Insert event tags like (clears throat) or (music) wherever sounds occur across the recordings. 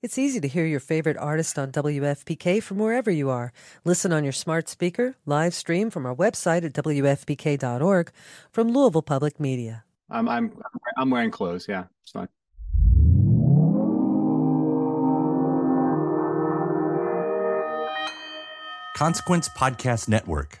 It's easy to hear your favorite artist on WFPK from wherever you are. Listen on your smart speaker, live stream from our website at WFPK.org from Louisville Public Media. I'm I'm I'm wearing clothes. Yeah, it's fine. Consequence Podcast Network.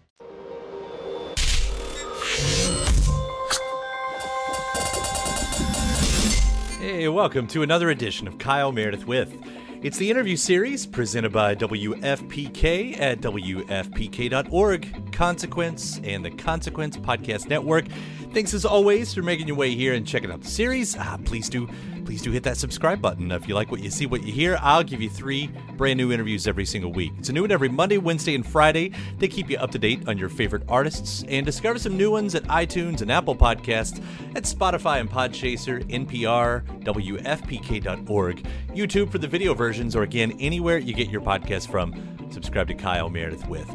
Welcome to another edition of Kyle Meredith with. It's the interview series presented by WFPK at WFPK.org, Consequence, and the Consequence Podcast Network. Thanks as always for making your way here and checking out the series. Ah, please do please do hit that subscribe button. If you like what you see, what you hear, I'll give you three brand new interviews every single week. It's a new one every Monday, Wednesday, and Friday. They keep you up to date on your favorite artists and discover some new ones at iTunes and Apple Podcasts, at Spotify and Podchaser, NPR, WFPK.org, YouTube for the video versions, or again, anywhere you get your podcast from. Subscribe to Kyle Meredith with.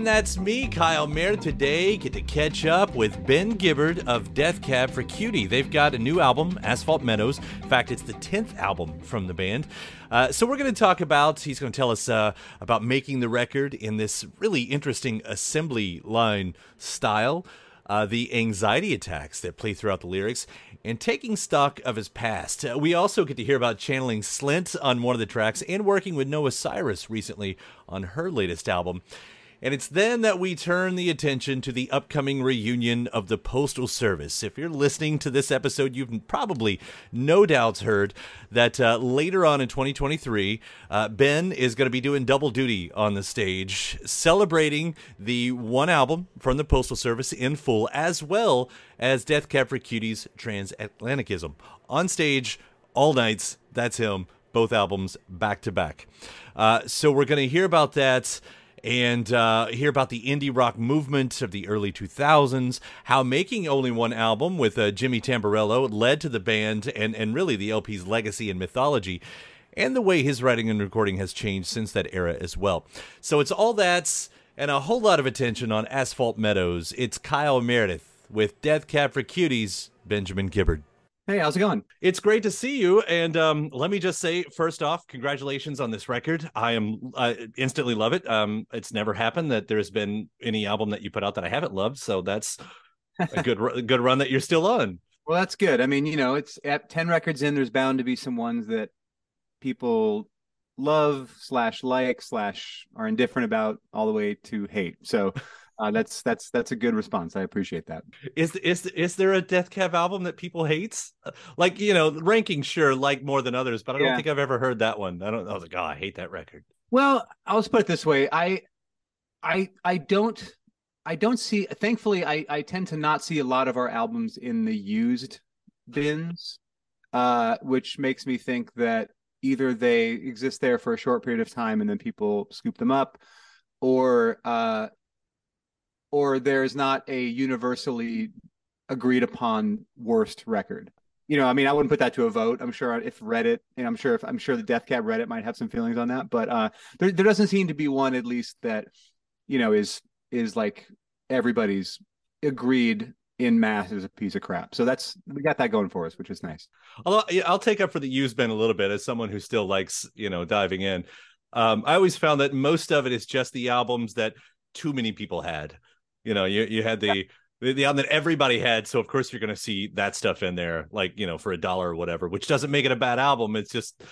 And that's me, Kyle Meredith. Today, get to catch up with Ben Gibbard of Death Cab for Cutie. They've got a new album, Asphalt Meadows. In fact, it's the 10th album from the band. Uh, so, we're going to talk about, he's going to tell us uh, about making the record in this really interesting assembly line style. Uh, the anxiety attacks that play throughout the lyrics, and taking stock of his past. Uh, we also get to hear about channeling Slint on one of the tracks and working with Noah Cyrus recently on her latest album. And it's then that we turn the attention to the upcoming reunion of the Postal Service. If you're listening to this episode, you've probably no doubts heard that uh, later on in 2023, uh, Ben is going to be doing double duty on the stage, celebrating the one album from the Postal Service in full, as well as Death Cab for Cutie's Transatlanticism. On stage, all nights, that's him, both albums back to back. Uh, so we're going to hear about that and uh, hear about the indie rock movement of the early 2000s, how making only one album with uh, Jimmy Tamborello led to the band and, and really the LP's legacy and mythology, and the way his writing and recording has changed since that era as well. So it's all that and a whole lot of attention on Asphalt Meadows. It's Kyle Meredith with Death Cab for Cuties, Benjamin Gibbard. Hey, how's it going? It's great to see you. And um, let me just say, first off, congratulations on this record. I am I instantly love it. Um, it's never happened that there's been any album that you put out that I haven't loved. So that's a good (laughs) good run that you're still on. Well, that's good. I mean, you know, it's at ten records in. There's bound to be some ones that people love slash like slash are indifferent about all the way to hate. So uh, that's that's that's a good response. I appreciate that. Is is is there a Death Cab album that people hates? Like you know, ranking sure like more than others, but I don't yeah. think I've ever heard that one. I don't. I was like, oh, I hate that record. Well, I'll just put it this way. I I I don't I don't see. Thankfully, I I tend to not see a lot of our albums in the used bins, uh, which makes me think that either they exist there for a short period of time and then people scoop them up, or uh, or there's not a universally agreed upon worst record. You know, I mean, I wouldn't put that to a vote. I'm sure if Reddit, and I'm sure if I'm sure the Death Cab Reddit might have some feelings on that, but uh, there there doesn't seem to be one at least that you know is is like everybody's agreed in mass is a piece of crap. So that's we got that going for us, which is nice. Although I'll take up for the used bin a little bit as someone who still likes you know diving in. Um, I always found that most of it is just the albums that too many people had. You know, you you had the yeah. the, album that everybody had, so of course you're going to see that stuff in there, like you know, for a dollar or whatever, which doesn't make it a bad album. It's just,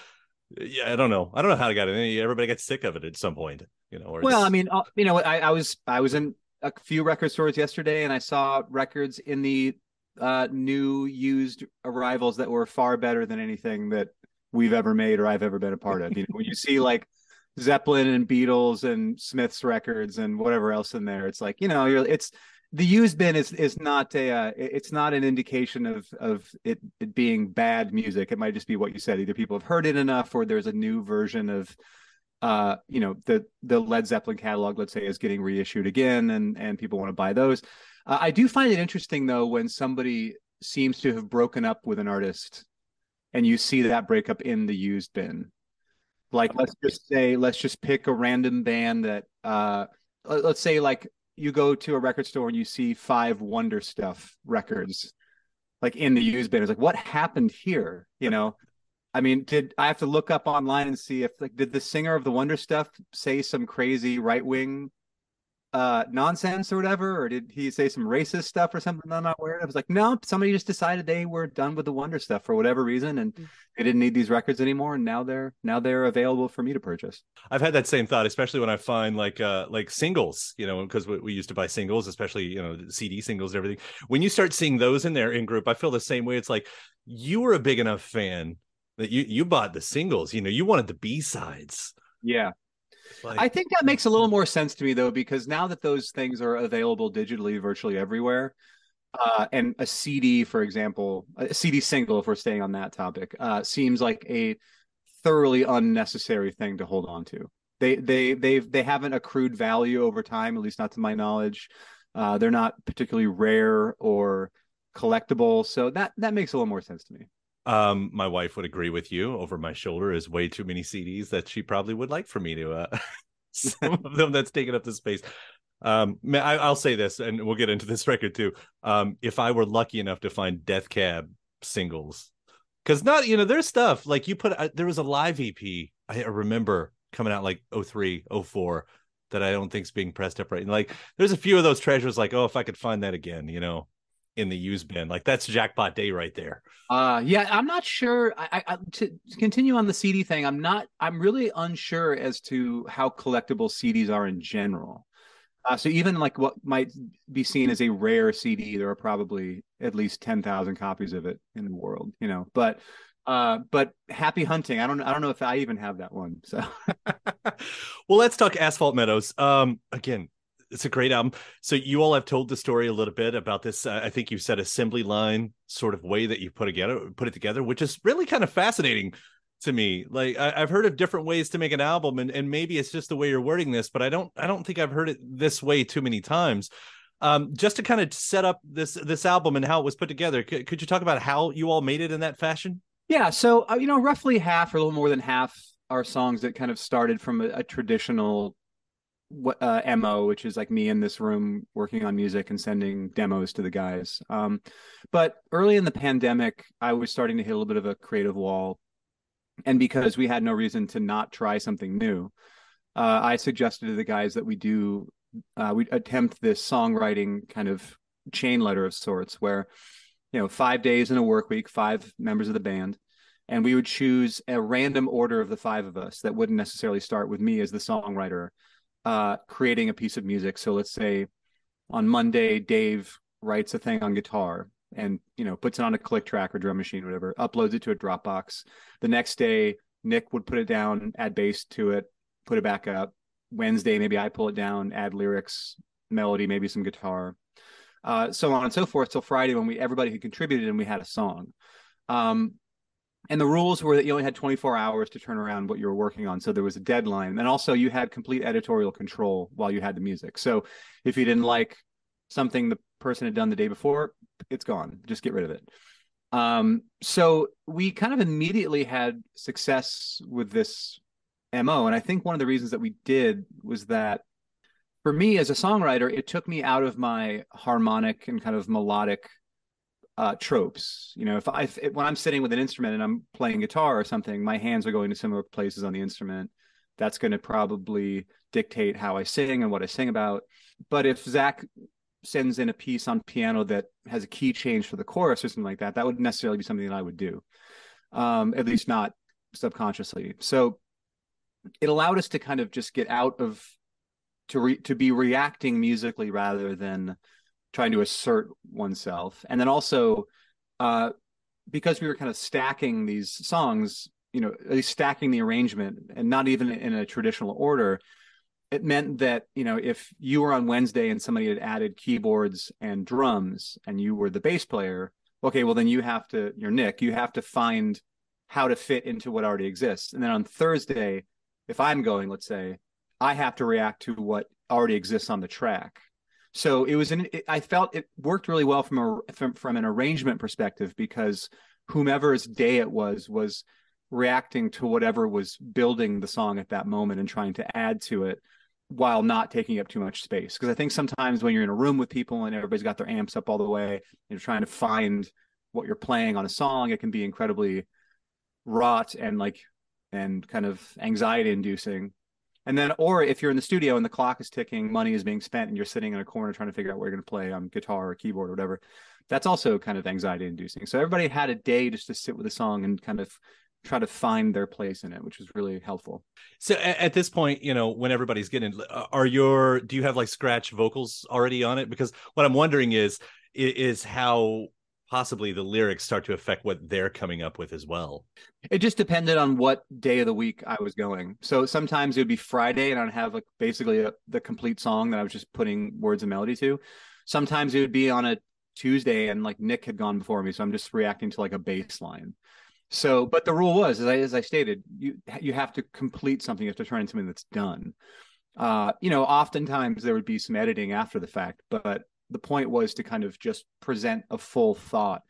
yeah, I don't know, I don't know how to get it. Everybody gets sick of it at some point, you know. well, I mean, uh, you know, I, I was I was in a few record stores yesterday, and I saw records in the uh, new used arrivals that were far better than anything that we've ever made or I've ever been a part of. You know, when you see like Zeppelin and Beatles and Smiths records and whatever else in there. It's like you know, you're it's the used bin is is not a uh, it's not an indication of of it, it being bad music. It might just be what you said. Either people have heard it enough, or there's a new version of uh you know the the Led Zeppelin catalog, let's say, is getting reissued again, and and people want to buy those. Uh, I do find it interesting though when somebody seems to have broken up with an artist, and you see that breakup in the used bin. Like let's just say let's just pick a random band that uh let's say like you go to a record store and you see five Wonder Stuff records, like in the used bin. It's like, what happened here? You know, I mean, did I have to look up online and see if like did the singer of the Wonder Stuff say some crazy right wing uh nonsense or whatever or did he say some racist stuff or something i'm not aware of? I was like no somebody just decided they were done with the wonder stuff for whatever reason and mm. they didn't need these records anymore and now they're now they're available for me to purchase. I've had that same thought especially when i find like uh like singles you know because we, we used to buy singles especially you know cd singles and everything. When you start seeing those in there in group i feel the same way. It's like you were a big enough fan that you you bought the singles you know you wanted the b-sides. Yeah like, I think that makes a little more sense to me though, because now that those things are available digitally virtually everywhere, uh, and a CD, for example, a CD single, if we're staying on that topic, uh, seems like a thoroughly unnecessary thing to hold on to. They they they've they haven't accrued value over time, at least not to my knowledge. Uh, they're not particularly rare or collectible, so that that makes a little more sense to me. Um, my wife would agree with you. Over my shoulder is way too many CDs that she probably would like for me to. Uh, (laughs) (laughs) some of them that's taking up the space. Um, I, will say this, and we'll get into this (laughs) record too. Um, if I were lucky enough to find Death Cab singles, because not you know there's stuff like you put. Uh, there was a live EP I remember coming out like 03, 04 that I don't think's being pressed up right. And like there's a few of those treasures. Like oh, if I could find that again, you know, in the used bin. Like that's jackpot day right there. Uh yeah, I'm not sure. I, I to, continue on the CD thing. I'm not. I'm really unsure as to how collectible CDs are in general. Uh, so even like what might be seen as a rare CD, there are probably at least ten thousand copies of it in the world. You know, but uh, but happy hunting. I don't I don't know if I even have that one. So (laughs) well, let's talk Asphalt Meadows. Um, again, it's a great album. So you all have told the story a little bit about this. Uh, I think you said assembly line sort of way that you put together, put it together, which is really kind of fascinating to me. Like I, have heard of different ways to make an album, and and maybe it's just the way you're wording this, but I don't I don't think I've heard it this way too many times. Um, just to kind of set up this this album and how it was put together, could, could you talk about how you all made it in that fashion? Yeah, so uh, you know, roughly half or a little more than half are songs that kind of started from a, a traditional uh, mo which is like me in this room working on music and sending demos to the guys. Um, but early in the pandemic i was starting to hit a little bit of a creative wall. And because we had no reason to not try something new uh, i suggested to the guys that we do uh, we attempt this songwriting kind of chain letter of sorts where you know five days in a work week five members of the band and we would choose a random order of the five of us that wouldn't necessarily start with me as the songwriter uh, creating a piece of music. So let's say on Monday, Dave writes a thing on guitar and you know puts it on a click track or drum machine, or whatever, uploads it to a Dropbox. The next day, Nick would put it down, add bass to it, put it back up. Wednesday, maybe I pull it down, add lyrics, melody, maybe some guitar, uh, so on and so forth. Till Friday, when we everybody had contributed and we had a song. Um, and the rules were that you only had 24 hours to turn around what you were working on. So there was a deadline. And also you had complete editorial control while you had the music. So if you didn't like something the person had done the day before it's gone. Just get rid of it. Um, so we kind of immediately had success with this mo and i think one of the reasons that we did was that for me as a songwriter it took me out of my harmonic and kind of melodic uh, tropes. You know, if I if, when I'm sitting with an instrument and I'm playing guitar or something, my hands are going to similar places on the instrument. That's going to probably dictate how I sing and what I sing about. But if Zach sends in a piece on piano that has a key change for the chorus or something like that, that would necessarily be something that I would do, um, at least not subconsciously. So it allowed us to kind of just get out of to re, to be reacting musically rather than trying to assert oneself and then also uh, because we were kind of stacking these songs you know stacking the arrangement and not even in a traditional order it meant that you know if you were on Wednesday and somebody had added keyboards and drums and you were the bass player, okay, well then you have to you're Nick, you have to find how to fit into what already exists. And then on Thursday, if I'm going, let's say, I have to react to what already exists on the track. So it was an it, I felt it worked really well from a from, from an arrangement perspective because whomever's day it was was reacting to whatever was building the song at that moment and trying to add to it while not taking up too much space. Because I think sometimes when you're in a room with people and everybody's got their amps up all the way, you're trying to find what you're playing on a song, it can be incredibly wrought and like and kind of anxiety inducing. And then, or if you're in the studio and the clock is ticking, money is being spent, and you're sitting in a corner trying to figure out where you're going to play on guitar or keyboard or whatever, that's also kind of anxiety inducing. So everybody had a day just to sit with a song and kind of try to find their place in it, which was really helpful. So at, this point, you know, when everybody's getting, uh, are your, do you have like scratch vocals already on it? Because what I'm wondering is, is how possibly the lyrics start to affect what they're coming up with as well. It just depended on what day of the week I was going. So sometimes it would be Friday and I'd have like basically a, the complete song that I was just putting words and melody to. Sometimes it would be on a Tuesday and like Nick had gone before me, so I'm just reacting to like a bass line. So, but the rule was, as I as I stated, you you have to complete something, you have to turn into something that's done. Uh, you know, oftentimes there would be some editing after the fact, but the point was to kind of just present a full thought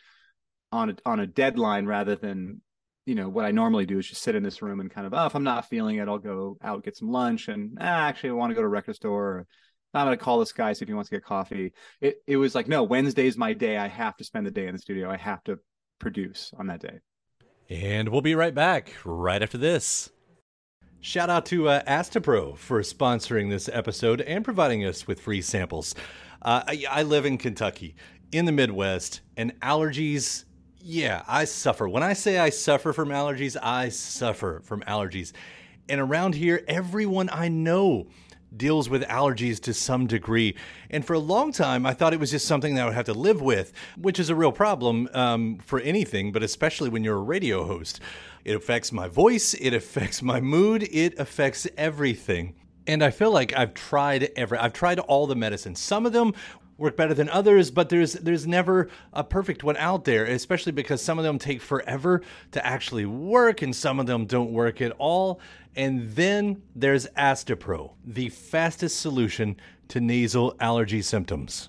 on a on a deadline rather than you know what I normally do is just sit in this room and kind of oh if I'm not feeling it I'll go out get some lunch and ah, actually I want to go to a record store. Or, I'm gonna call this guy see if he wants to get coffee. It it was like no Wednesday's my day. I have to spend the day in the studio. I have to produce on that day. And we'll be right back right after this. Shout out to uh, Astepro for sponsoring this episode and providing us with free samples. Uh, I, I live in Kentucky, in the Midwest, and allergies yeah, I suffer. When I say I suffer from allergies, I suffer from allergies. And around here, everyone I know deals with allergies to some degree. And for a long time, I thought it was just something that I would have to live with, which is a real problem um, for anything, but especially when you're a radio host. It affects my voice, it affects my mood, it affects everything. And I feel like I've tried every I've tried all the medicines. Some of them work better than others, but there's there's never a perfect one out there, especially because some of them take forever to actually work and some of them don't work at all. And then there's Astepro, the fastest solution to nasal allergy symptoms.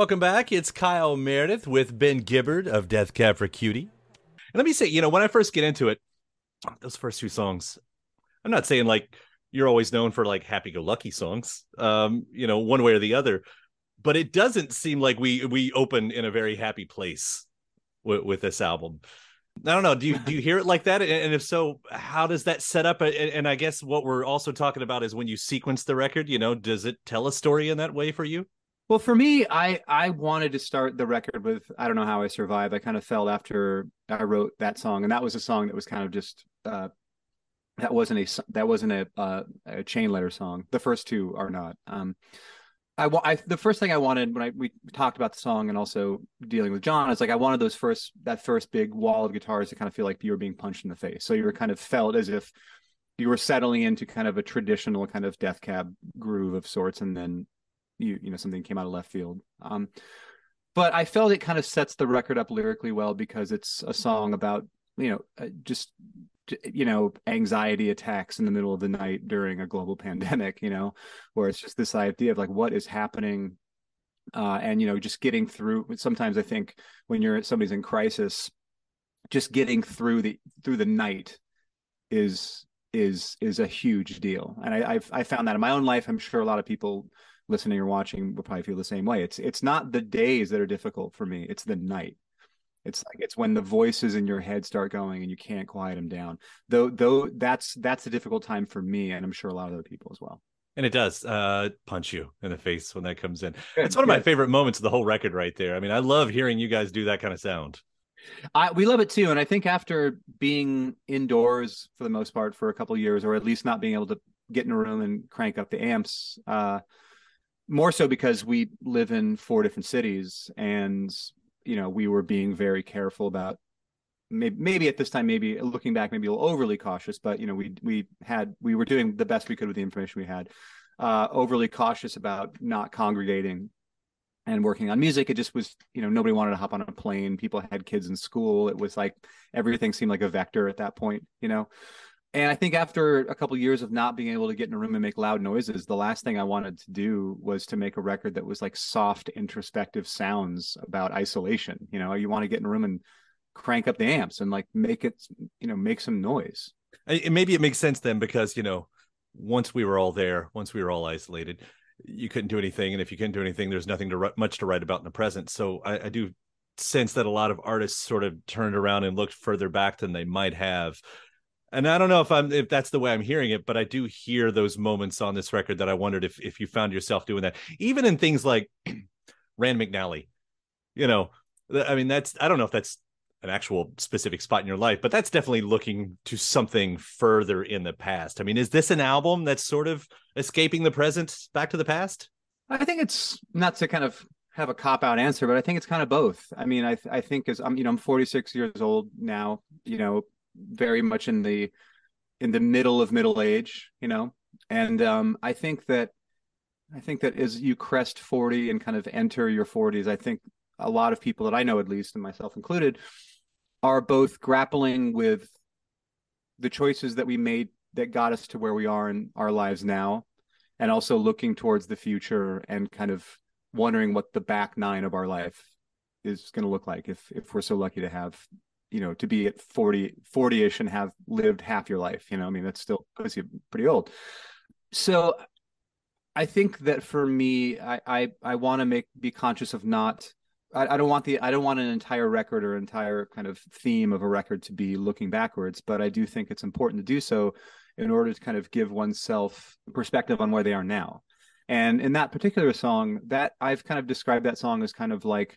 Welcome back. It's Kyle Meredith with Ben Gibbard of Death Cab for Cutie. And let me say, you know, when I first get into it, those first two songs, I'm not saying like you're always known for like happy go lucky songs, um, you know, one way or the other, but it doesn't seem like we we open in a very happy place with, with this album. I don't know. Do you do you hear it like that? And if so, how does that set up? And I guess what we're also talking about is when you sequence the record. You know, does it tell a story in that way for you? Well, for me, I I wanted to start the record with I don't know how I survived. I kind of felt after I wrote that song, and that was a song that was kind of just uh, that wasn't a that wasn't a uh, a chain letter song. The first two are not. Um, I, I the first thing I wanted when I we talked about the song and also dealing with John is like I wanted those first that first big wall of guitars to kind of feel like you were being punched in the face. So you were kind of felt as if you were settling into kind of a traditional kind of death cab groove of sorts, and then you you know something came out of left field. Um, but I felt it kind of sets the record up lyrically well because it's a song about you know uh, just you know anxiety attacks in the middle of the night during a global (laughs) pandemic you know where it's just this idea of like what is happening uh, and you know just getting through sometimes i think when you're somebody's in crisis just getting through the through the night is is is a huge deal and i I've, i found that in my own life i'm sure a lot of people listening or watching will probably feel the same way it's it's not the days that are difficult for me it's the night it's like it's when the voices in your head start going and you can't quiet them down. Though though that's that's a difficult time for me and I'm sure a lot of other people as well. And it does uh, punch you in the face when that comes in. It's one of my favorite moments of the whole record right there. I mean, I love hearing you guys do that kind of sound. I we love it too, and I think after being indoors for the most part for a couple years, or at least not being able to get in a room and crank up the amps, uh, more so because we live in four different cities, and you know we were being very careful about maybe, maybe at this time maybe looking back maybe a little overly cautious but you know we we had we were doing the best we could with the information we had uh overly cautious about not congregating and working on music. It just was you know nobody wanted to hop on a plane. People had kids in school. It was like everything seemed like a vector at that point you know and I think after a couple of years of not being able to get in a room and make loud noises, the last thing I wanted to do was to make a record that was like soft, introspective sounds about isolation. You know, you want to get in a room and crank up the amps and like make it, you know, make some noise. maybe it makes sense then because you know, once we were all there, once we were all isolated, you couldn't do anything, and if you couldn't do anything, there's nothing to much to write about in the present. So I, I do sense that a lot of artists sort of turned around and looked further back than they might have and I don't know if I'm if that's the way I'm hearing it, but I do hear those moments on this record that I wondered if if you found yourself doing that, even in things like (clears throat) Rand McNally. You know, I mean, that's I don't know if that's an actual specific spot in your life, but that's definitely looking to something further in the past. I mean, is this an album that's sort of escaping the present back to the past? I think it's not to kind of have a cop out answer, but I think it's kind of both. I mean, I I think as I'm you know I'm 46 years old now. You know, very much in the in the middle of middle age, you know. And um, I think that I think that as you crest 40 and kind of enter your 40s, I think a lot of people that I know, at least, and myself included, are both grappling with the choices that we made that got us to where we are in our lives now, and also looking towards the future and kind of wondering what the back nine of our life is going to look like if if we're so lucky to have you know to be at 40 40ish and have lived half your life you know i mean that's still pretty, pretty old. So i think that for me i i, I want to make be conscious of not I, I don't want the i don't want an entire record or entire kind of theme of a record to be looking backwards but i do think it's important to do so in order to kind of give oneself perspective on where they are now. And in that particular song that i've kind of described that song as kind of like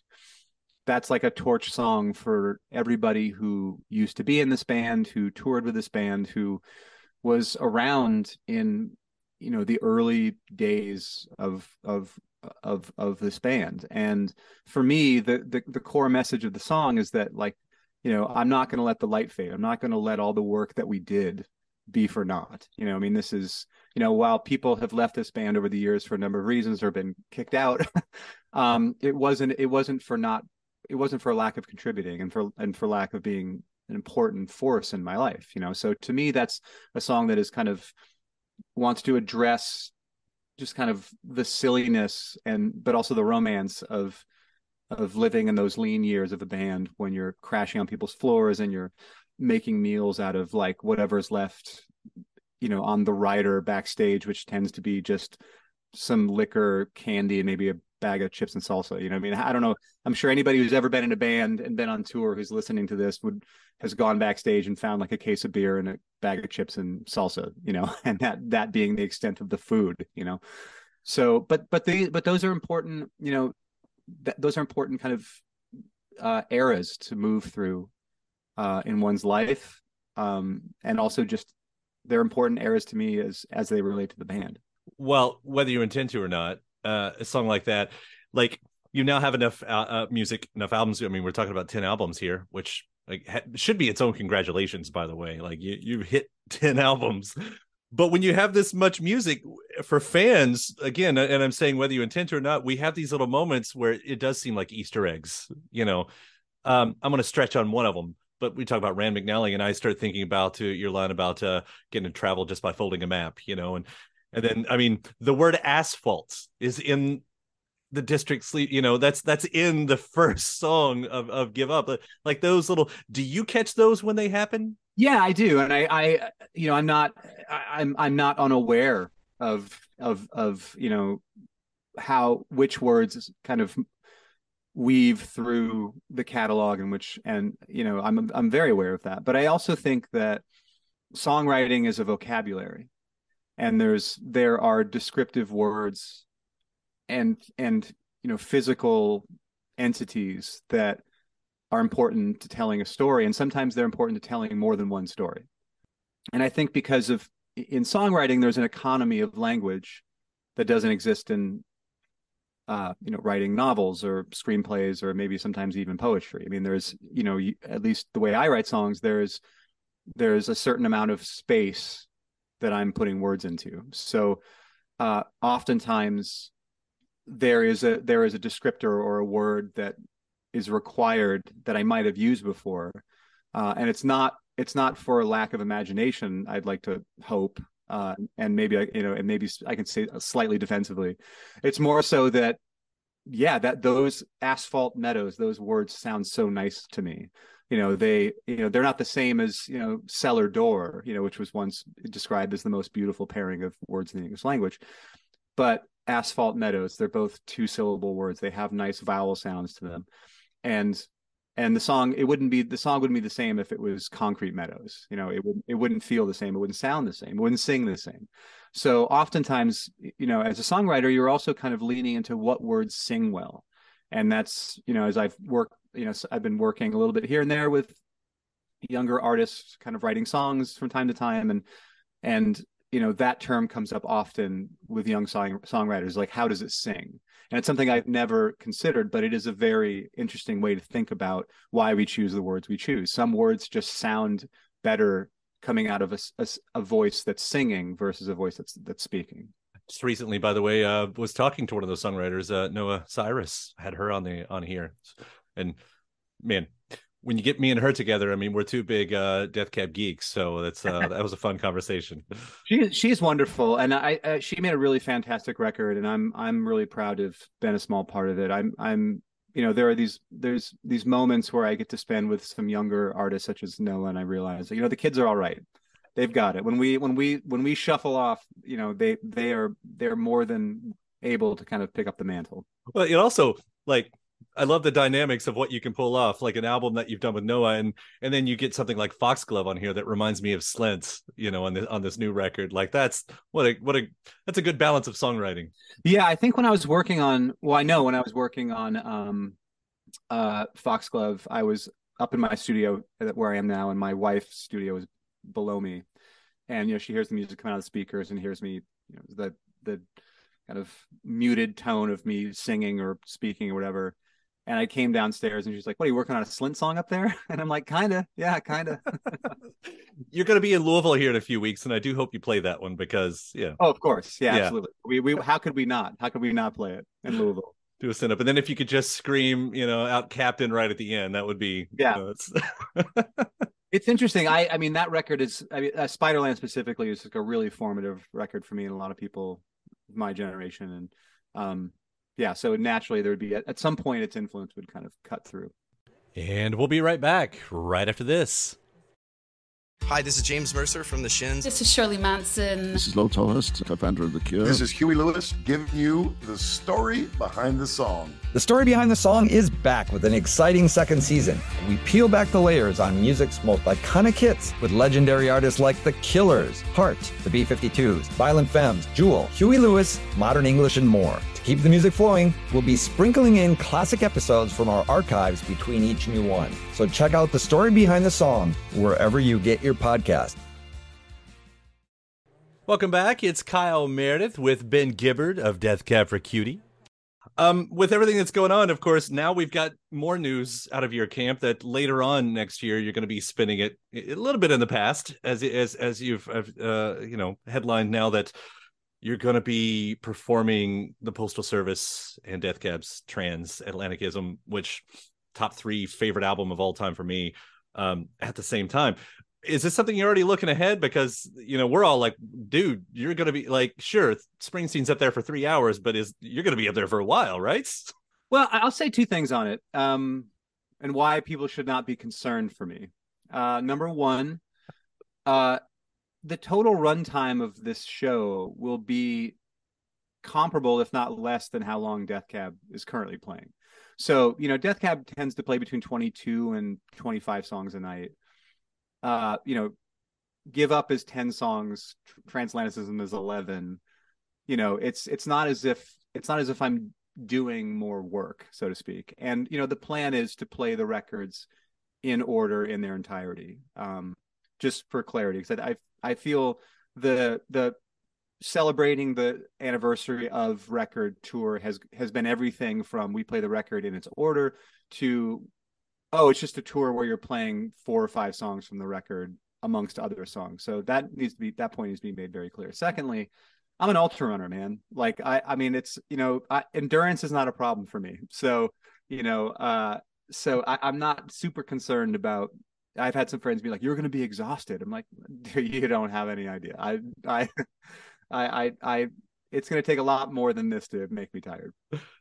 that's like a torch song for everybody who used to be in this band, who toured with this band, who was around in you know the early days of of of of this band. And for me, the the, the core message of the song is that like you know I'm not going to let the light fade. I'm not going to let all the work that we did be for naught. You know, I mean, this is you know while people have left this band over the years for a number of reasons or been kicked out. (laughs) um, it wasn't it wasn't for not it wasn't for a lack of contributing and for and for lack of being an important force in my life you know? So to me that's a song that is kind of wants to address just kind of the silliness and but also the romance of of living in those lean years of a band when you're crashing on people's floors and you're making meals out of like whatever's left you know on the rider backstage which tends to be just some liquor candy and maybe a bag of chips and salsa you know i mean? I don't know. I'm sure anybody who's ever been in a band and been on tour who's listening to this would has gone backstage and found like a case of beer and a bag of chips and salsa you know (laughs) and that that being the extent of the food you know? So but but they but those are important you know th- those are important kind of uh eras to move through uh in one's life. Um and also just they're important eras to me as as they relate to the band. Well whether you intend to or not uh a song like that. Like you now have enough uh, uh, music enough albums. I mean we're talking about 10 albums here which like ha- should be its own congratulations by the way. Like you you hit (laughs) 10 albums. But when you have this much music for fans again and i'm saying whether you intend to or not we have these little moments where it does seem like easter eggs you know. Um, i'm going to stretch on one of them but we talk about rand mcnally and i start thinking about uh, your line about uh, getting to travel just by folding a map you know and and then i mean the word asphalt is in the district sleep you know that's that's in the (laughs) first song of of give up. Like those little do you catch those when they happen? Yeah i do. And i i you know i'm not I, i'm i'm not unaware of of of you know how which words kind of weave through the catalog and which and you know i'm i'm very aware of that. But i also think that songwriting is a vocabulary and there's there are descriptive words and and you know physical entities that are important to telling a story and sometimes they're important to telling more than one story. And i think because of in songwriting there's an economy of language that doesn't exist in uh, you know writing novels or screenplays or maybe sometimes even poetry. I mean there's you know at least the way i write songs there's there's a certain amount of space that i'm putting words into so uh, oftentimes there is a there is a descriptor or a word that is required that I might have used before, uh, and it's not it's not for lack of imagination. I'd like to hope, uh, and maybe I you know and maybe I can say slightly defensively. It's more so that yeah that those asphalt meadows those words sound so nice to me you know they you know they're not the same as you know cellar door you know which was once described as the most beautiful pairing of words in the english language. But asphalt meadows they're both two syllable words. They have nice vowel sounds to them. And and the song it wouldn't be the song wouldn't be the same if it was concrete meadows. You know it wouldn't—it wouldn't feel the same. It wouldn't sound the same. It wouldn't sing the same. So oftentimes you know as a songwriter you're also kind of leaning into what words sing well. And that's you know as i've worked you know i've been working a little bit here and there with younger artists kind of writing songs from time to time and and you know that term comes up often with young song songwriters like how does it sing? And it's something i've never considered but it is a very interesting way to think about why we choose the words we choose. Some words just sound better coming out of a, a, a voice that's singing versus a voice that's that's speaking. Just recently by the way uh was talking to one of those songwriters uh noah cyrus. Had her on the on here and man when you get me and her together, I mean, we're two big uh, Death Cab geeks, so that's uh, (laughs) that was a fun conversation. She she's wonderful, and I, I, she made a really fantastic record, and I'm I'm really proud to have been a small part of it. I'm I'm you know there are these there's these moments where I get to spend with some younger artists such as Noah, and I realize you know the kids are all right. They've got it. When we when we when we shuffle off, you know they they are they're more than able to kind of pick up the mantle. Well, it also like I love the dynamics of what you can pull off, like an album that you've done with Noah, and and then you get something like Foxglove on here that reminds me of Slint, you know, on this on this new record. Like that's what a what a that's a good balance of songwriting. Yeah, I think when I was working on, well, I know when I was working on um, uh, Foxglove, I was up in my studio where I am now, and my wife's studio is below me, and you know she hears the music come out of the speakers and hears me, you know, the the kind of muted tone of me singing or speaking or whatever and I came downstairs and she's like, What are you working on a Slint song up there? (laughs) And I'm like, Kinda, yeah, kinda. (laughs) You're gonna be in Louisville here in a few weeks, and I do hope you play that one because yeah. Oh, of course. Yeah, yeah. absolutely. We we how could we not? How could we not play it in Louisville? (laughs) Do a stand up. And then if you could just scream, you know, out captain right at the end, that would be yeah. You know, it's... it's interesting. I I mean that record is I mean uh, Spiderland specifically is like a really formative record for me and a lot of people my generation and um yeah, so naturally there would be at, at some point its influence would kind of cut through. And we'll be right back right after this. Hi, this is James Mercer from The Shins. This is Shirley Manson. This is Lol Tolhurst, co-founder of The Cure. This is Huey Lewis giving you the story behind the song. The story behind the song is back with an exciting second season. We peel back the layers on music's most iconic hits with legendary artists like The Killers, Heart, The B-52s, Violent Femmes, Jewel, Huey Lewis, Modern English, and more. Keep the music flowing, we'll be sprinkling in classic episodes from our archives between each new one. So check out the story behind the song wherever you get your podcast. Welcome back. It's Kyle Meredith with Ben Gibbard of Death Cab for Cutie. Um, with everything that's going on, of course, now we've got more news out of your camp that later on next year you're going to be spinning it a little bit in the past, as as as you've uh, you know headlined now that you're going to be performing the Postal Service and Death Cab's Transatlanticism, which top three favorite album of all time for me. Um, at the same time, is this something you're already looking ahead? Because you know we're all like, dude, you're going to be like, sure, Springsteen's up there for three hours, but is you're going to be up there for a while, right? Well, I'll say two things on it, um, and why people should not be concerned for me. Uh, number one, uh, the total runtime of this show will be comparable, if not less, than how long Death Cab is currently playing. So, you know, Death Cab tends to play between 22 and 25 songs a night. Uh, you know, Give Up is 10 songs, Transatlanticism is 11. You know, it's it's not as if it's not as if I'm doing more work, so to speak. And you know, the plan is to play the records in order in their entirety. Um, just for clarity, because I I feel the the celebrating the anniversary of record tour has has been everything from we play the record in its order to oh it's just a tour where you're playing four or five songs from the record amongst other songs. So that needs to be that point needs to be made very clear. Secondly i'm an ultra runner man. Like i i mean it's you know I, endurance is not a problem for me. So you know uh so I, i'm not super concerned about I've had some friends be like, "You're going to be exhausted." I'm like, "You don't have any idea. I, I, (laughs) I, I, I it's going to take a lot more than this to make me tired."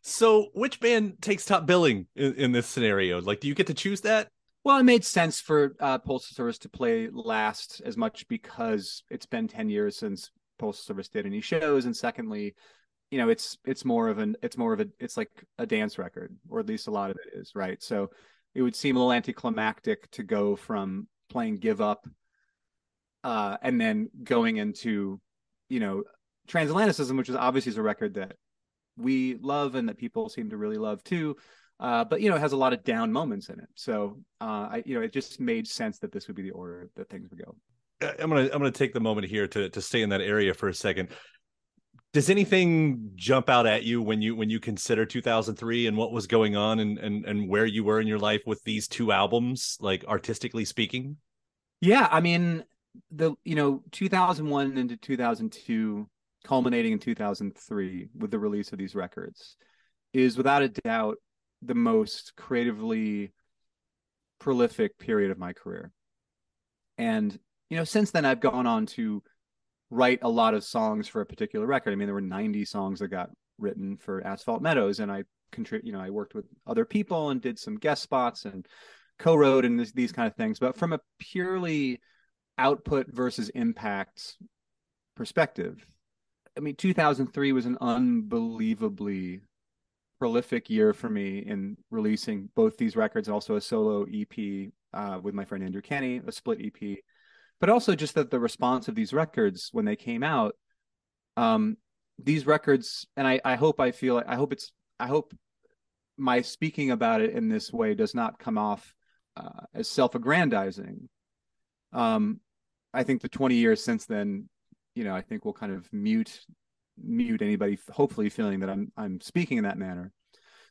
So, which band takes top billing in, in this scenario? Like, do you get to choose that? Well, it made sense for uh, Postal Service to play last as much because it's been ten years since Postal Service did any shows, and secondly, you know, it's it's more of an it's more of a it's like a dance record, or at least a lot of it is, right? So it would seem a little anticlimactic to go from playing give up uh, and then going into you know transatlanticism which is obviously is a record that we love and that people seem to really love too uh, but you know it has a lot of down moments in it. So uh, i you know it just made sense that this would be the order that things would go. I'm gonna i'm gonna take the moment here to to stay in that area for a second does anything jump out at you when you when you consider 2003 and what was going on and and and where you were in your life with these two albums like artistically speaking? Yeah i mean the you know 2001 into 2002 culminating in 2003 with the release of these records is without a doubt the most creatively prolific period of my career. And you know since then i've gone on to write a lot of songs for a particular record. I mean, there were 90 songs that got written for Asphalt Meadows, and I contribute. You know, I worked with other people and did some guest spots and co-wrote and this, these kind of things. But from a purely output versus impact perspective, I mean, 2003 was an unbelievably prolific year for me in releasing both these records also a solo EP uh, with my friend Andrew Kenny, a split EP but also just that the response of these records when they came out um these records and i i hope i feel i hope it's i hope my speaking about it in this way does not come off uh, as self-aggrandizing. Um i think the 20 years since then you know i think will kind of mute mute anybody hopefully feeling that i'm i'm speaking in that manner.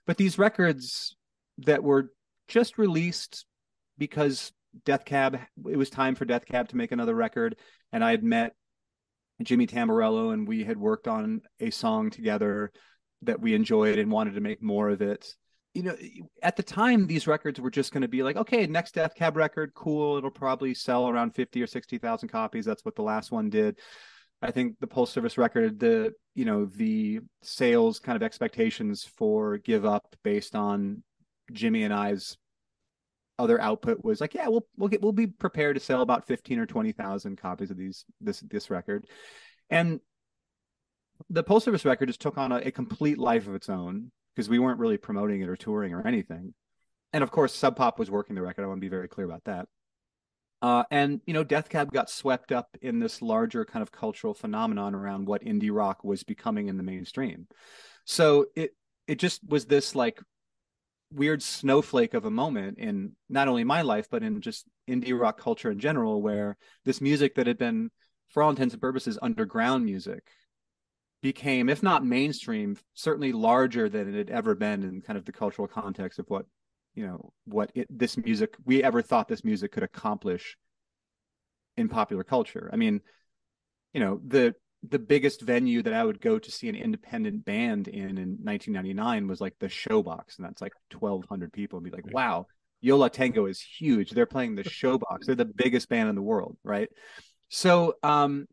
But these records that were just released because Death Cab, it was time for Death Cab to make another record. And I had met Jimmy Tamborello and we had worked on a song together that we enjoyed and wanted to make more of it. You know, at the time, these records were just going to be like, okay, next Death Cab record, cool. It'll probably sell around 50 or 60,000 copies. That's what the last one did. I think the Postal Service record, the you know the sales kind of expectations for Give Up based on Jimmy and I's other output was like, yeah, we'll we'll get we'll be prepared to sell about fifteen or twenty thousand copies of these this this record, and the Postal Service record just took on a, a complete life of its own because we weren't really promoting it or touring or anything, and of course Sub Pop was working the record. I want to be very clear about that. Uh, and you know, Death Cab got swept up in this larger kind of cultural phenomenon around what indie rock was becoming in the mainstream. So it it just was this like weird snowflake of a moment in not only my life but in just indie rock culture in general, where this music that had been, for all intents and purposes, underground music became, if not mainstream, certainly larger than it had ever been in kind of the cultural context of what you know what it, this music we ever thought this music could accomplish in popular culture. I mean you know the the biggest venue that i would go to see an independent band in in 1999 was like the showbox and that's like 1200 people and be like wow Yo La Tengo is huge they're playing the showbox they're the biggest band in the world right so um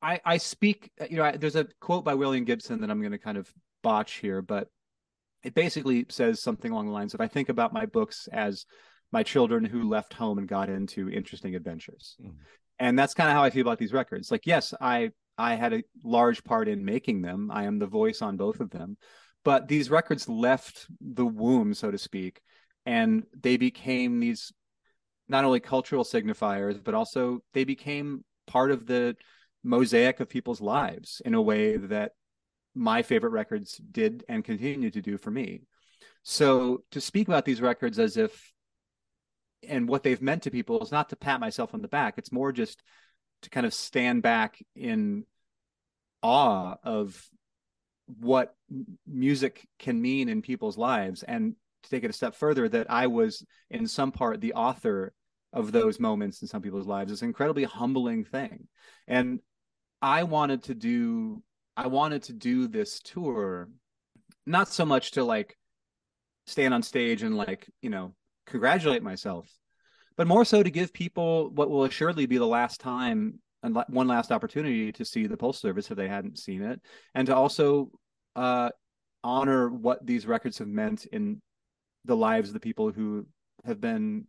i i speak you know I, there's a quote by william gibson that i'm going to kind of botch here but it basically says something along the lines of I think about my books as my children who left home and got into interesting adventures. Mm. And that's kind of how I feel about these records. Like, yes, I I had a large part in making them. I am the voice on both of them. But these records left the womb, so to speak, and they became these not only cultural signifiers, but also they became part of the mosaic of people's lives in a way that my favorite records did and continue to do for me. So to speak about these records as if and what they've meant to people is not to pat myself on the back. It's more just to kind of stand back in awe of what music can mean in people's lives and to take it a step further that I was in some part the author of those moments in some people's lives is an incredibly humbling thing. And I wanted to do I wanted to do this tour, not so much to like stand on stage and like, you know, congratulate myself, but more so to give people what will assuredly be the last time and one last opportunity to see the Postal Service if they hadn't seen it, and to also uh, honor what these records have meant in the lives of the people who have been,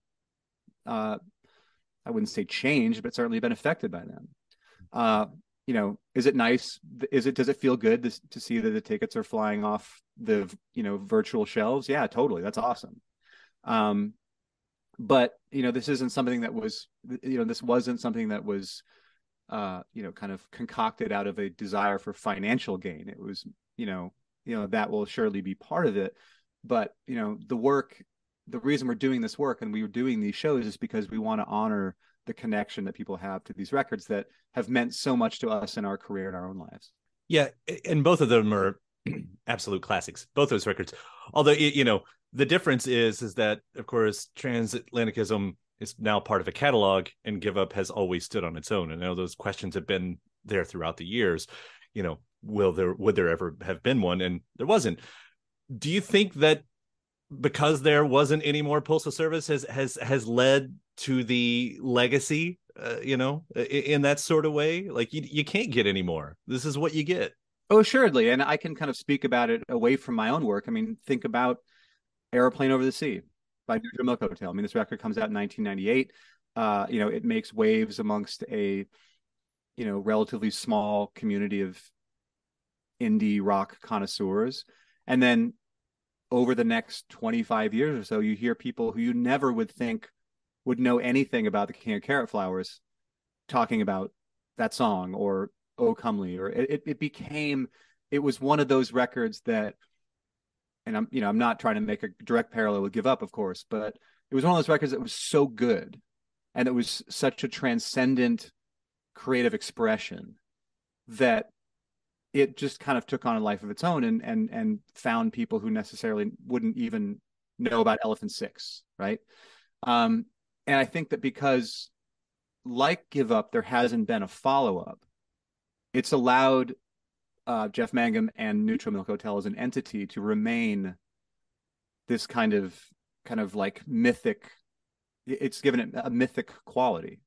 uh, I wouldn't say changed, but certainly been affected by them. Uh, you know, is it nice? Is it does it feel good to, to see that the tickets are flying off the you know virtual shelves? Yeah, totally. That's awesome. Um, but you know, this isn't something that was you know this wasn't something that was uh, you know kind of concocted out of a desire for financial gain. It was you know you know that will surely be part of it, but you know the work. The reason we're doing this work and we were doing these shows is because we want to honor the connection that people have to these records that have meant so much to us in our career and our own lives. Yeah, and both of them are (clears throat) absolute classics. Both those records. Although you know, the difference is is that of course transatlanticism is now part of a catalog and give up has always stood on its own. And I know those questions have been there throughout the years. You know will there would there ever have been one? And there wasn't. Do you think that because there wasn't any more postal service has has has led to the legacy uh, you know in, in that sort of way? Like you, you can't get any more. This is what you get. Oh assuredly. And i can kind of speak about it away from my own work. I mean think about aeroplane over the sea by Neutral Milk Hotel. I mean this record comes out in 1998 uh, you know it makes waves amongst a you know relatively small community of indie rock connoisseurs. And then over the next 25 years or so, you hear people who you never would think would know anything about the King of Carrot Flowers talking about that song or Oh Comely, or it, it became, it was one of those records that, and I'm, you know, I'm not trying to make a direct parallel with Give Up, of course, but it was one of those records that was so good and it was such a transcendent creative expression that it just kind of took on a life of its own and and and found people who necessarily wouldn't even know about Elephant Six, right? Um, and I think that because, like Give Up, there hasn't been a follow up. It's allowed uh, Jeff Mangum and Neutral Milk Hotel as an entity to remain this kind of kind of like mythic. It's given it a mythic quality,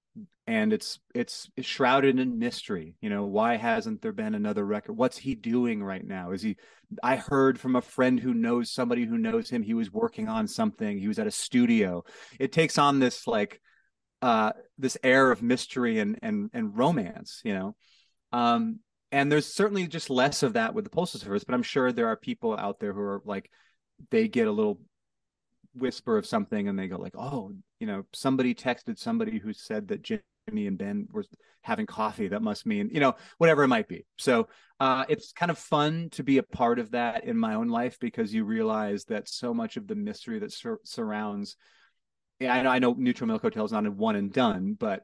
and it's it's shrouded in mystery. You know why hasn't there been another record? What's he doing right now? Is he i heard from a friend who knows somebody who knows him. He was working on something. He was at a studio. It takes on this like uh this air of mystery and and and romance you know? Um and there's certainly just less of that with the postal service but i'm sure there are people out there who are like they get a little whisper of something and they go like oh you know somebody texted somebody who said that jimmy and ben were having coffee. That must mean you know whatever it might be. So uh, it's kind of fun to be a part of that in my own life because you realize that so much of the mystery that sur- surrounds I know, I know neutral milk hotel is not a one and done but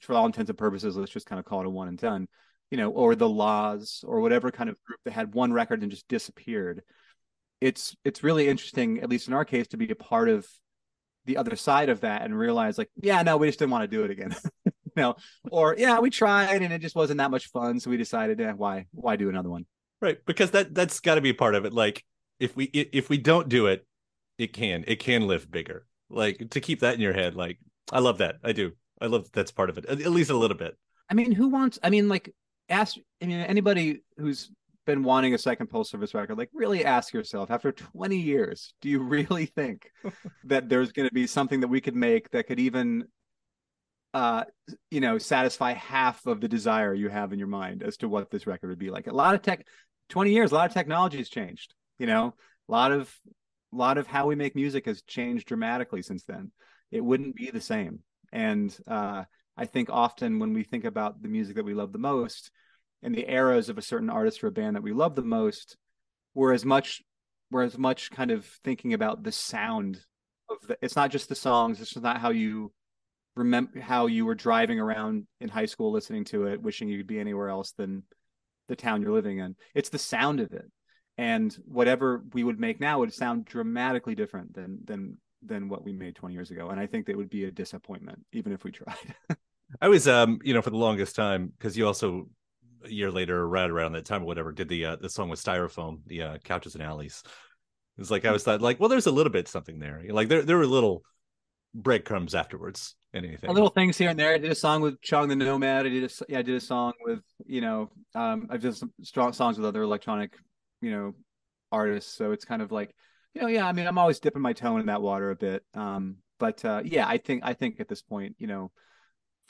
for all intents and purposes let's just kind of call it a one and done you know or the La's or whatever kind of group that had one record and just disappeared it's it's really interesting, at least in our case, to be a part of the other side of that and realize like, yeah, no, we just didn't want to do it again. (laughs) you know, or yeah, we tried and it just wasn't that much fun. So we decided, yeah, why why do another one? Right. Because that that's gotta be a part of it. Like if we if we don't do it, it can it can live bigger. Like to keep that in your head, like I love that. I do. I love that that's part of it, at least a little bit. I mean, who wants? I mean, like, ask. I mean, anybody who's been wanting a second Postal Service record, like really ask yourself after 20 years, do you really think (laughs) that there's going to be something that we could make that could even, uh, you know, satisfy half of the desire you have in your mind as to what this record would be like? A lot of tech, 20 years, a lot of technology has changed. You know, a lot of, a lot of how we make music has changed dramatically since then. It wouldn't be the same. And uh, I think often when we think about the music that we love the most, and the eras of a certain artist or a band that we love the most we're as much we're as much kind of thinking about the sound of the it's not just the songs it's not how you remember how you were driving around in high school listening to it wishing you could be anywhere else than the town you're living in. It's the sound of it. And whatever we would make now would sound dramatically different than than than what we made 20 years ago. And i think that would be a disappointment even if we tried (laughs) i was um you know for the longest time because you also a year later, right around that time or whatever, did the uh, the song with Styrofoam, the uh, couches and alleys. It's like I was thought like, well, there's a little bit something there. Like there there were little breadcrumbs afterwards. Anything, little things here and there. I did a song with Chong the Nomad. I did a yeah, I did a song with you know, um, I've done some strong songs with other electronic, you know, artists. So it's kind of like, you know, yeah. I mean, I'm always dipping my toe in that water a bit. Um, but uh, yeah, I think I think at this point, you know,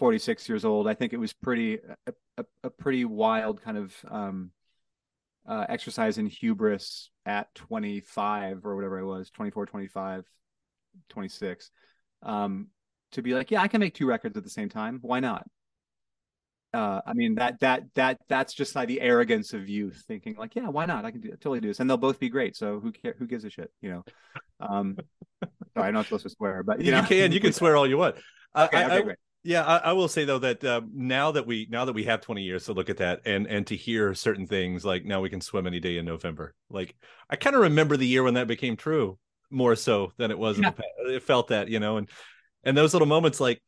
46 years old. I think it was pretty a, a, a pretty wild kind of um, uh, exercise in hubris at 25 or whatever I was, 24, 25, 26, um, to be like, yeah, I can make two records at the same time. Why not? Uh, I mean that that that that's just like the arrogance of youth thinking like, yeah, why not? I can do, totally do this, and they'll both be great. So who care? Who gives a shit? You know. Um, (laughs) sorry, I'm not supposed to swear, but you, you know, can you can (laughs) swear all you want. Okay, I, okay, I. Yeah, I, I, will say though that uh, now that we now that we have 20 years to look at that and and to hear certain things like now we can swim any day in November. Like I kind of remember the year when that became true more so than it was yeah. in the past. It felt that, you know, and and those little moments like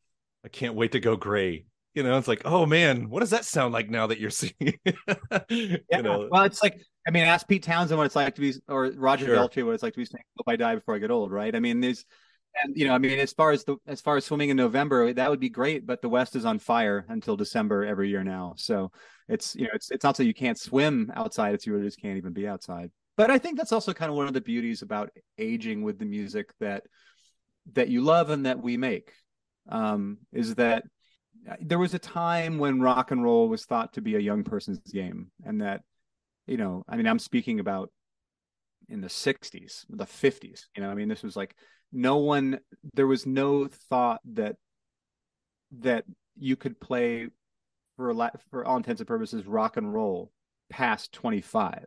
I can't wait to go gray. You know, it's like, oh man, what does that sound like now that you're seeing? (laughs) yeah. You know? Well, it's like I mean, ask Pete Townshend what it's like to be, or Roger sure. Daltrey what it's like to be saying, "Hope I die before I get old." Right? I mean, there's and you know, I mean, as far as the as far as swimming in November, that would be great, but the West is on fire until December every year now. So it's you know, it's it's not so you can't swim outside; it's you really just can't even be outside. But I think that's also kind of one of the beauties about aging with the music that that you love and that we make um, is that there was a time when rock and roll was thought to be a young person's game, and that you know, I mean, I'm speaking about in the 60s, the 50s. You know, I mean, this was like no one there was no thought that that you could play for for all intents and purposes rock and roll past 25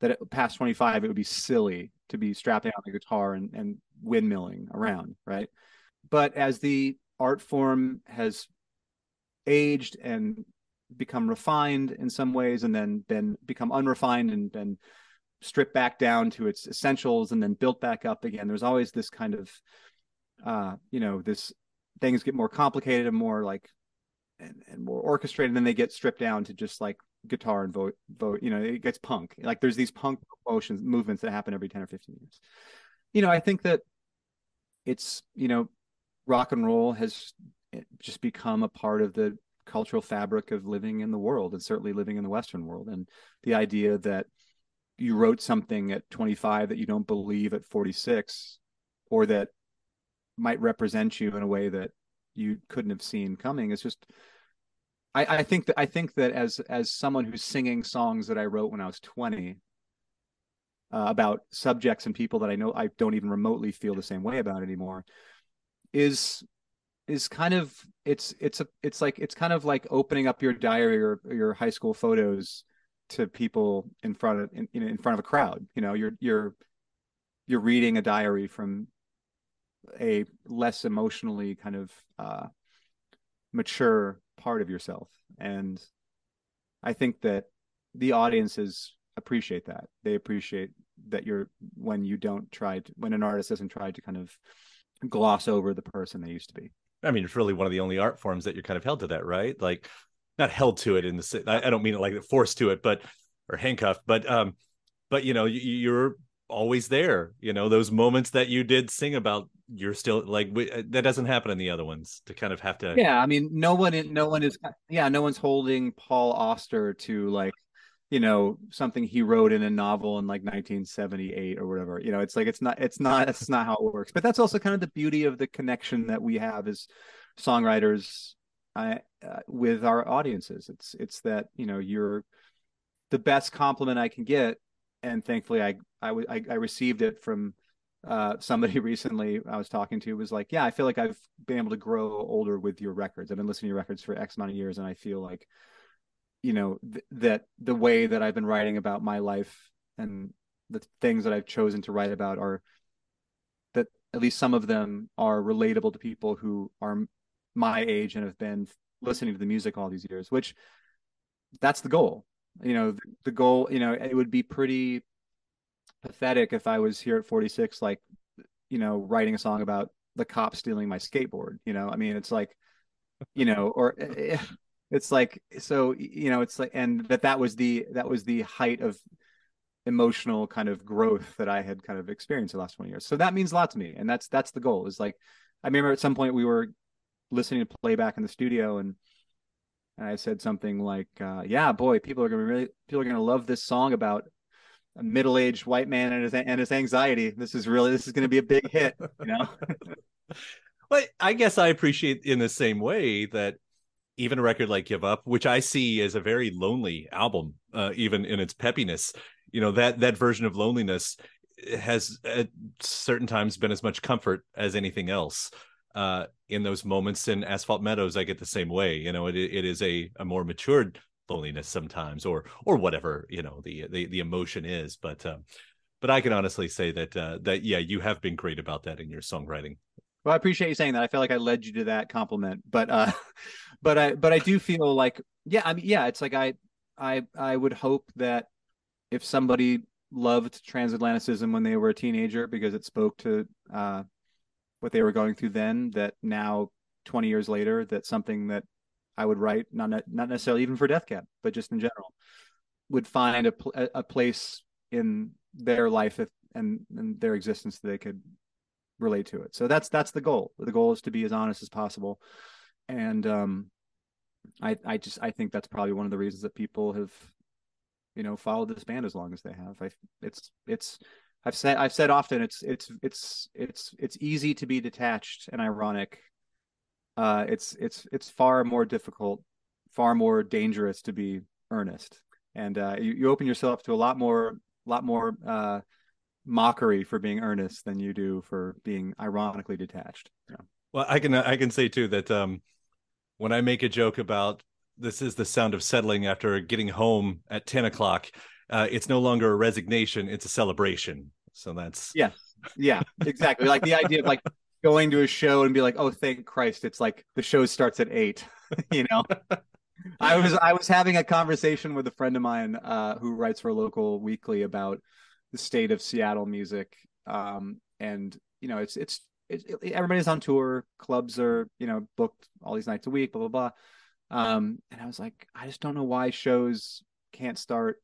that it, past 25 it would be silly to be strapping on the guitar and, and windmilling around right? But as the art form has aged and become refined in some ways and then been become unrefined and been stripped back down to its essentials and then built back up again. There's always this kind of, uh, you know, this things get more complicated and more like, and, and more orchestrated. And then they get stripped down to just like guitar and vote, vote. You know, it gets punk. Like there's these punk motions movements that happen every ten or fifteen years. You know, I think that it's you know, rock and roll has just become a part of the cultural fabric of living in the world and certainly living in the western world and the idea that you wrote something at 25 that you don't believe at 46 or that might represent you in a way that you couldn't have seen coming. It's just I, I think that I think that as as someone who's singing songs that I wrote when I was 20 uh, about subjects and people that I know I don't even remotely feel the same way about anymore is is kind of it's it's a it's like it's kind of like opening up your diary or your high school photos to people in front of in, in front of a crowd you know you're you're you're reading a diary from a less emotionally kind of uh, mature part of yourself. And i think that the audiences appreciate that. They appreciate that you're when you don't try to when an artist doesn't try to kind of gloss over the person they used to be. I mean it's really one of the only art forms that you're kind of held to that right? Like not held to it in the i don't mean it like forced to it but or handcuffed but um but you know you're always there you know those moments that you did sing about you're still like uh, that doesn't happen in the other ones to kind of have to yeah i mean no one no one is yeah no one's holding paul auster to like you know something he wrote in a novel in like 1978 or whatever you know it's like it's not it's not that's not how it works but that's also kind of the beauty of the connection that we have as songwriters uh, uh, with our audiences it's it's that you know you're the best compliment i can get and thankfully i i, I, I received it from uh, somebody (laughs) recently I was talking to was like, yeah, I feel like I've been able to grow older with your records. I've been listening to your records for X amount of years, and I feel like, you know, th- that the way that I've been writing about my life and the things that I've chosen to write about are that at least some of them are relatable to people who are my age and have been listening to the music all these years, which that's the goal. You know, the goal, you know, it would be pretty pathetic if I was here at 46, like, you know, writing a song about the cop stealing my skateboard. You know, I mean, it's like, you know, (laughs) or eh, it's like, so, you know, it's like, and that that was the, that was the height of emotional kind of growth that I had kind of experienced the last 20 years. So that means a lot to me. And that's, that's the goal is like, I remember at some point we were listening to playback in the studio and, and I said something like, uh, "Yeah, boy, people are gonna really people are gonna love this song about a middle-aged white man and his and his anxiety. This is really this is to be a big hit, you know. (laughs) well, I guess I appreciate in the same way that even a record like Give Up, which I see as a very lonely album, uh, even in its peppiness, you know that that version of loneliness has at certain times been as much comfort as anything else. Uh, in those moments in Asphalt Meadows, I get the same way. You know, it it is a a more matured loneliness sometimes or or whatever you know the the, the emotion is but um but i can honestly say that uh that yeah you have been great about that in your songwriting well i appreciate you saying that i feel like i led you to that compliment but uh (laughs) but i but i do feel like yeah i mean yeah it's like i i i would hope that if somebody loved transatlanticism when they were a teenager because it spoke to uh what they were going through then that now 20 years later that something that I would write, not not necessarily even for Death Cab, but just in general, would find a a place in their life if, and and their existence that they could relate to it. So that's that's the goal. The goal is to be as honest as possible, and um, I I just I think that's probably one of the reasons that people have, you know, followed this band as long as they have. I it's it's I've said I've said often it's it's it's it's it's easy to be detached and ironic. Uh, it's it's it's far more difficult, far more dangerous to be earnest, and uh, you, you open yourself to a lot more lot more uh, mockery for being earnest than you do for being ironically detached. Well, I can I can say too that um, when I make a joke about this is the sound of settling after getting home at ten o'clock, uh, it's no longer a resignation; it's a celebration. So that's yeah, yeah, exactly. like the idea of like going to a show and be like, "Oh, thank Christ, it's like the show starts at 8." (laughs) you know. I was I was having a conversation with a friend of mine uh, who writes for a local weekly about the state of Seattle music, um, and you know, it's it's it, it, everybody's on tour, clubs are you know booked all these nights a week, blah blah blah. Um, and I was like, I just don't know why shows can't start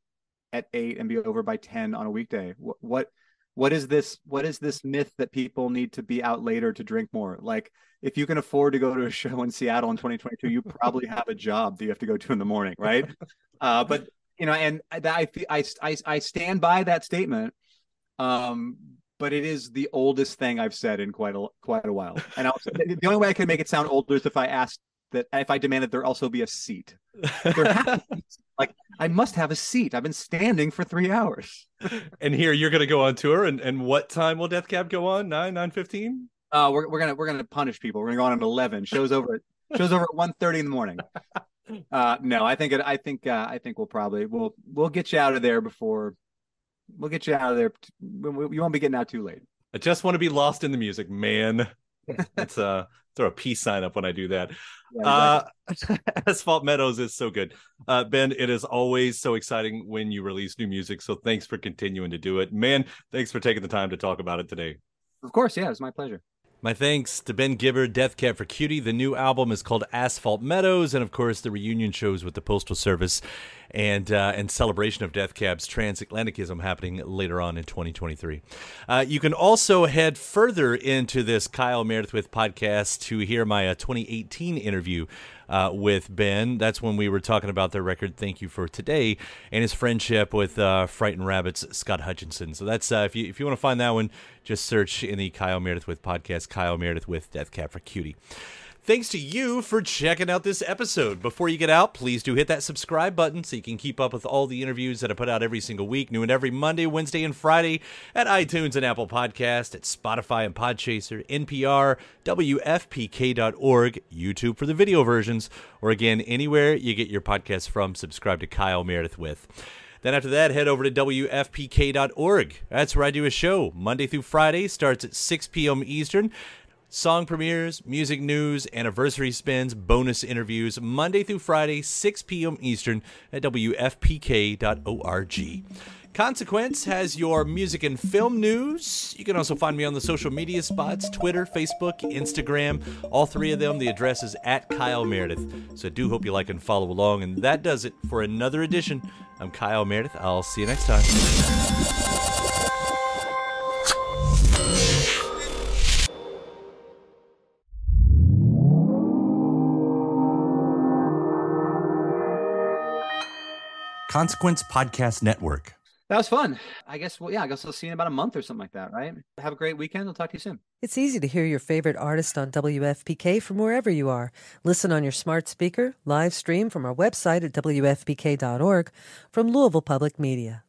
at eight and be over by ten on a weekday. What what what is this what is this myth that people need to be out later to drink more? Like if you can afford to go to a (laughs) show in seattle in 2022 you probably have a job that you have to go to in the morning right? (laughs) Uh, but you know and I, I i i stand by that statement um but it is the oldest thing i've said in quite a quite a while. And I'll, (laughs) the only way i can make it sound older is if i asked that if i demanded there also be a seat (laughs) like I must have a seat. I've been standing for three hours. (laughs) and here you're gonna go on tour, and and what time will Death Cab go on? Nine nine fifteen. Uh, we're we're gonna we're gonna punish people. We're gonna go on at eleven. Shows over at shows over at one thirty in the morning. (laughs) Uh, no, I think it. I think uh, I think we'll probably we'll we'll get you out of there before we'll get you out of there. You won't be getting out too late. I just want to be lost in the music, man. Let's uh throw a peace sign up when I do that. Yeah, exactly. uh, (laughs) Asphalt Meadows is so good. Uh, ben, it is always so exciting when you release new music. So thanks for continuing to do it. Man, thanks for taking the time to talk about it today. Of course. Yeah, it's my pleasure. My thanks to Ben Gibbard, Death Cab for Cutie. The new album is called Asphalt Meadows, and of course, the reunion shows with the Postal Service and uh, and celebration of Death Cab's transatlanticism happening later on in 2023. Uh, you can also head further into this Kyle Meredith with podcast to hear my uh, 2018 interview uh, with Ben. That's when we were talking about their record "Thank You for Today" and his friendship with uh, Frightened Rabbit's Scott Hutchison. So that's uh, if you if you want to find that one, just search in the Kyle Meredith with podcast, Kyle Meredith with Death Cab for Cutie. Thanks to you for checking out this episode. Before you get out, please do hit that subscribe button so you can keep up with all the interviews that I put out every single week, new and every Monday, Wednesday, and Friday at iTunes and Apple Podcast, at Spotify and Podchaser, NPR, WFPK.org, YouTube for the video versions, or again, anywhere you get your podcast from, subscribe to Kyle Meredith with. Then after that, head over to WFPK.org. That's where I do a show Monday through Friday, starts at 6 p.m. Eastern. Song premieres, music news, anniversary spins, bonus interviews, Monday through Friday, 6 p.m. Eastern at WFPK.org. Consequence has your music and film news. You can also find me on the social media spots Twitter, Facebook, Instagram. All three of them, the address is at Kyle Meredith. So I do hope you like and follow along. And that does it for another edition. I'm Kyle Meredith. I'll see you next time. Consequence Podcast Network. That was fun. I guess, well, yeah, I guess I'll see you in about a month or something like that, right? Have a great weekend. I'll talk to you soon. It's easy to hear your favorite artist on WFPK from wherever you are. Listen on your smart speaker, live stream from our website at WFPK.org from Louisville Public Media.